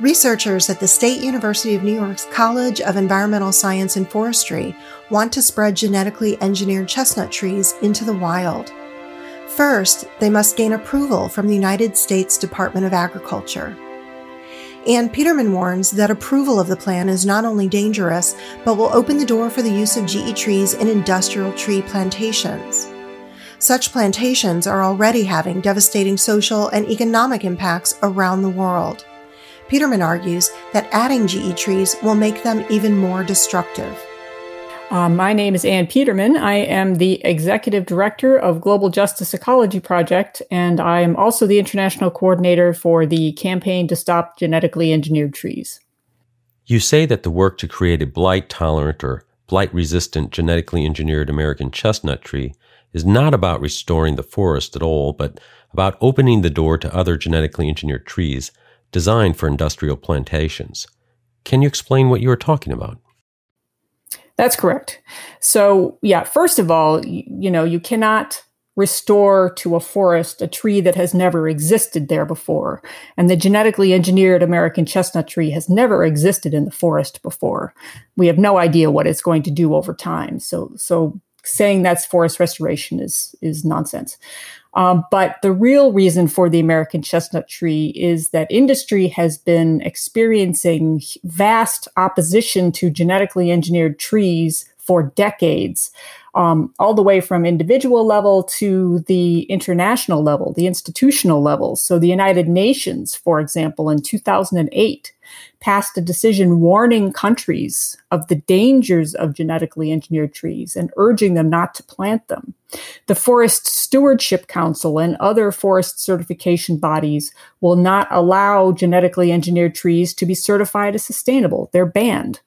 Researchers at the State University of New York's College of Environmental Science and Forestry want to spread genetically engineered chestnut trees into the wild. First, they must gain approval from the United States Department of Agriculture. Anne Petermann warns that approval of the plan is not only dangerous, but will open the door for the use of GE trees in industrial tree plantations. Such plantations are already having devastating social and economic impacts around the world. Petermann argues that adding GE trees will make them even more destructive. Uh, my name is Anne Petermann. I am the executive director of Global Justice Ecology Project, and I am also the international coordinator for the campaign to stop genetically engineered trees. You say that the work to create a blight tolerant or blight resistant genetically engineered American chestnut tree is not about restoring the forest at all, but about opening the door to other genetically engineered trees designed for industrial plantations. Can you explain what you are talking about? That's correct. So, yeah, first of all, you, you, know, you cannot restore to a forest a tree that has never existed there before. And the genetically engineered American chestnut tree has never existed in the forest before. We have no idea what it's going to do over time. So, so saying that's forest restoration is is nonsense. Um, but the real reason for the American chestnut tree is that industry has been experiencing vast opposition to genetically engineered trees for decades, um, all the way from individual level to the international level, the institutional level. So the United Nations, for example, in 2008, passed a decision warning countries of the dangers of genetically engineered trees and urging them not to plant them. The Forest Stewardship Council and other forest certification bodies will not allow genetically engineered trees to be certified as sustainable. They're banned.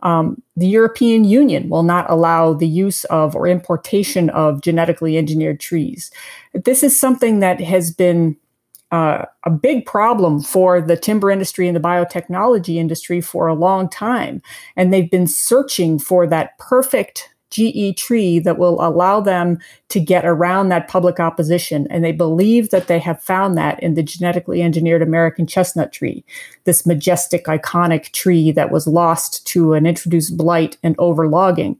Um, the European Union will not allow the use of or importation of genetically engineered trees. This is something that has been uh, a big problem for the timber industry and the biotechnology industry for a long time. And they've been searching for that perfect GE tree that will allow them to get around that public opposition. And they believe that they have found that in the genetically engineered American chestnut tree, this majestic, iconic tree that was lost to an introduced blight and overlogging.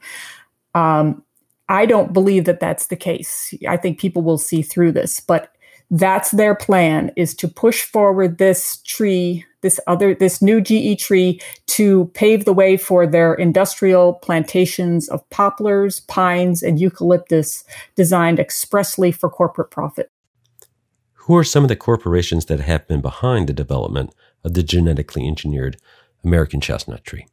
Um, I don't believe that that's the case. I think people will see through this, but that's their plan is to push forward this tree this other this new GE tree to pave the way for their industrial plantations of poplars, pines, and eucalyptus designed expressly for corporate profit. Who are some of the corporations that have been behind the development of the genetically engineered American chestnut tree?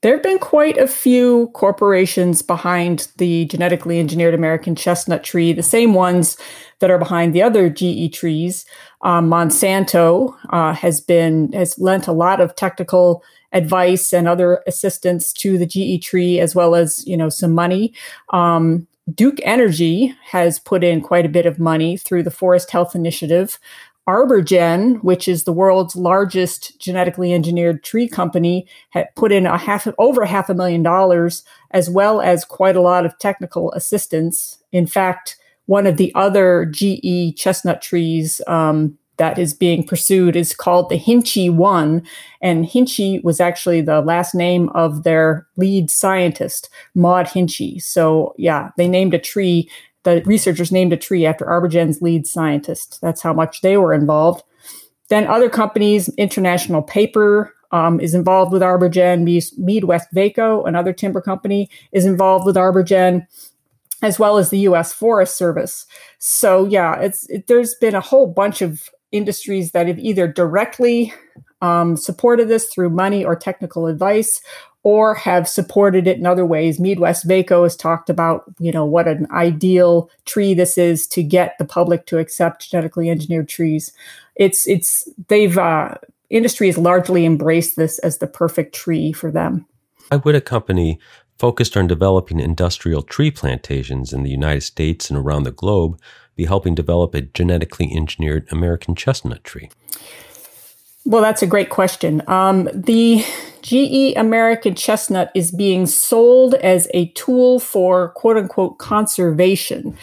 There have been quite a few corporations behind the genetically engineered American chestnut tree, the same ones that are behind the other GE trees. Um, Monsanto uh, has been has lent a lot of technical advice and other assistance to the GE tree, as well as you know some money. Um, Duke Energy has put in quite a bit of money through the Forest Health Initiative. Arborgen, which is the world's largest genetically engineered tree company, had put in a half over half a million dollars, as well as quite a lot of technical assistance. In fact, one of the other GE chestnut trees um, that is being pursued is called the Hinchee One, and Hinchee was actually the last name of their lead scientist, Maud Hinchee. So yeah, they named a tree the researchers named a tree after Arborgen's lead scientist. That's how much they were involved. Then other companies, International Paper um, is involved with Arborgen, MeadWestvaco, another timber company, is involved with Arborgen, as well as the U.S. Forest Service. So yeah, it's it, there's been a whole bunch of industries that have either directly um, supported this through money or technical advice, or have supported it in other ways. MeadWestvaco has talked about, you know, what an ideal tree this is to get the public to accept genetically engineered trees. It's it's they've uh, industry has largely embraced this as the perfect tree for them. Why would a company focused on developing industrial tree plantations in the United States and around the globe be helping develop a genetically engineered American chestnut tree? Well, that's a great question. Um, the GE American chestnut is being sold as a tool for quote unquote conservation.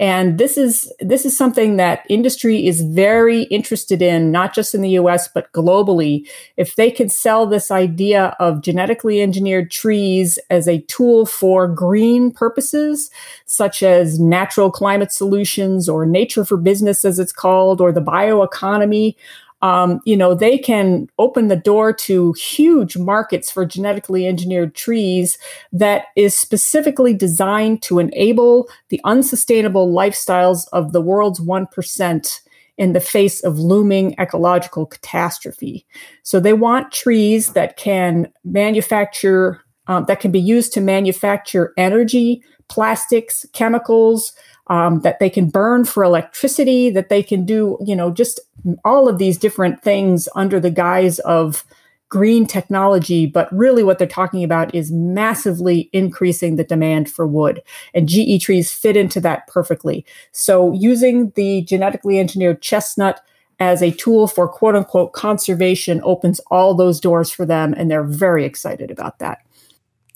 And this is this is something that industry is very interested in, not just in the US, but globally. If they can sell this idea of genetically engineered trees as a tool for green purposes, such as natural climate solutions or nature for business, as it's called, or the bioeconomy, um, you know, they can open the door to huge markets for genetically engineered trees that is specifically designed to enable the unsustainable lifestyles of the world's 1% in the face of looming ecological catastrophe. So they want trees that can manufacture, um, that can be used to manufacture energy, plastics, chemicals, um, that they can burn for electricity, that they can do, you know, just all of these different things under the guise of green technology. But really, what they're talking about is massively increasing the demand for wood. And GE trees fit into that perfectly. So, using the genetically engineered chestnut as a tool for quote unquote conservation opens all those doors for them. And they're very excited about that.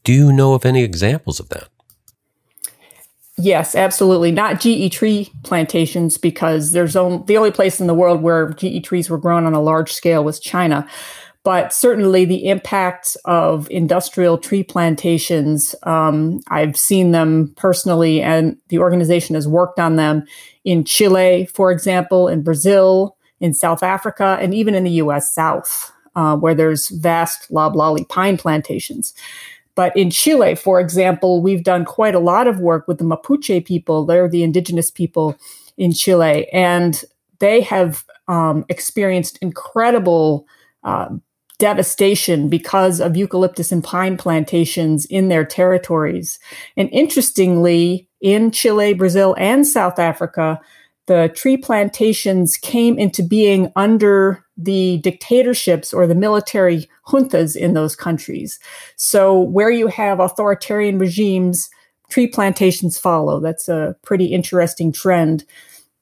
Do you know of any examples of that? Yes, absolutely. Not GE tree plantations because there's only, the only place in the world where GE trees were grown on a large scale was China. But certainly the impacts of industrial tree plantations, um, I've seen them personally, and the organization has worked on them in Chile, for example, in Brazil, in South Africa, and even in the US South, uh, where there's vast loblolly pine plantations. But in Chile, for example, we've done quite a lot of work with the Mapuche people. They're the indigenous people in Chile, and they have um, experienced incredible uh, devastation because of eucalyptus and pine plantations in their territories. And interestingly, in Chile, Brazil, and South Africa, the tree plantations came into being under the dictatorships or the military juntas in those countries. So, where you have authoritarian regimes, tree plantations follow. That's a pretty interesting trend.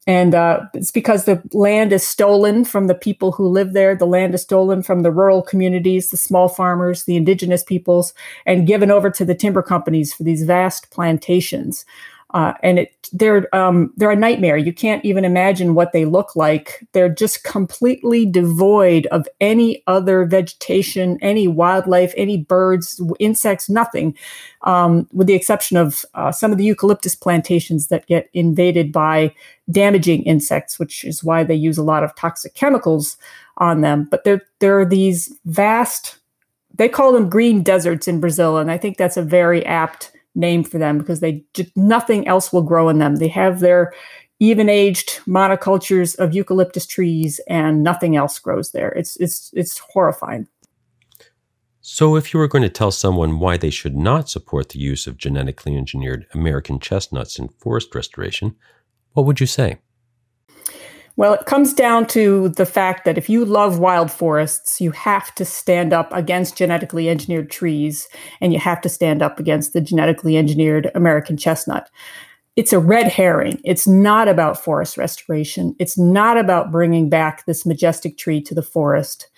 And uh, it's because the land is stolen from the people who live there. The land is stolen from the rural communities, the small farmers, the indigenous peoples, and given over to the timber companies for these vast plantations. Uh, and it they're um, they're a nightmare. You can't even imagine what they look like. They're just completely devoid of any other vegetation, any wildlife, any birds, insects, nothing, um, with the exception of uh, some of the eucalyptus plantations that get invaded by damaging insects, which is why they use a lot of toxic chemicals on them. But there there are these vast. They call them green deserts in Brazil, and I think that's a very apt name for them because they nothing else will grow in them. They have their even aged monocultures of eucalyptus trees and nothing else grows there. It's it's it's horrifying. So if you were going to tell someone why they should not support the use of genetically engineered American chestnuts in forest restoration, what would you say? Well, it comes down to the fact that if you love wild forests, you have to stand up against genetically engineered trees and you have to stand up against the genetically engineered American chestnut. It's a red herring. It's not about forest restoration. It's not about bringing back this majestic tree to the forest.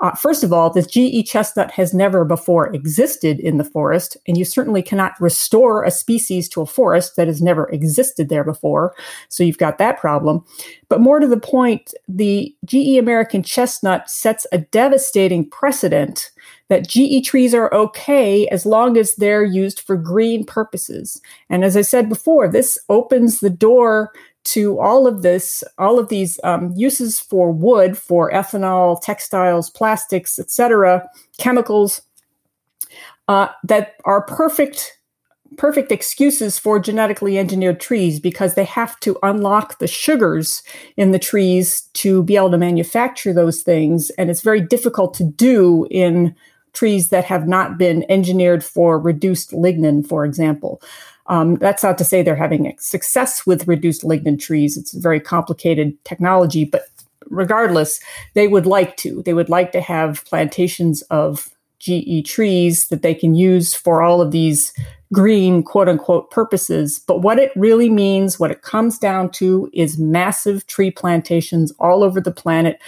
Uh, first of all, the GE chestnut has never before existed in the forest, and you certainly cannot restore a species to a forest that has never existed there before. So you've got that problem. But more to the point, the GE American chestnut sets a devastating precedent that GE trees are okay as long as they're used for green purposes. And as I said before, this opens the door to all of this, all of these um, uses for wood, for ethanol, textiles, plastics, etc., chemicals uh, that are perfect perfect excuses for genetically engineered trees because they have to unlock the sugars in the trees to be able to manufacture those things and it's very difficult to do in trees that have not been engineered for reduced lignin for example um, that's not to say they're having success with reduced lignin trees. It's a very complicated technology, but regardless, they would like to. They would like to have plantations of GE trees that they can use for all of these green quote unquote purposes. But what it really means, what it comes down to, is massive tree plantations all over the planet.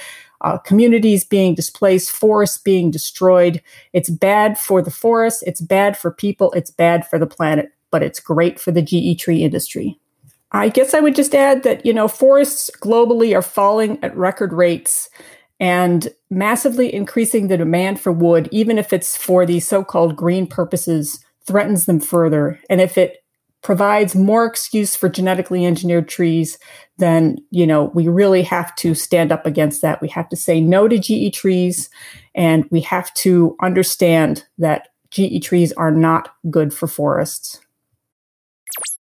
Uh, communities being displaced, forests being destroyed. It's bad for the forest, it's bad for people, it's bad for the planet but it's great for the GE tree industry. I guess I would just add that, you know, forests globally are falling at record rates and massively increasing the demand for wood, even if it's for these so called green purposes, threatens them further. And if it provides more excuse for genetically engineered trees, then, you know, we really have to stand up against that. We have to say no to GE trees and we have to understand that GE trees are not good for forests.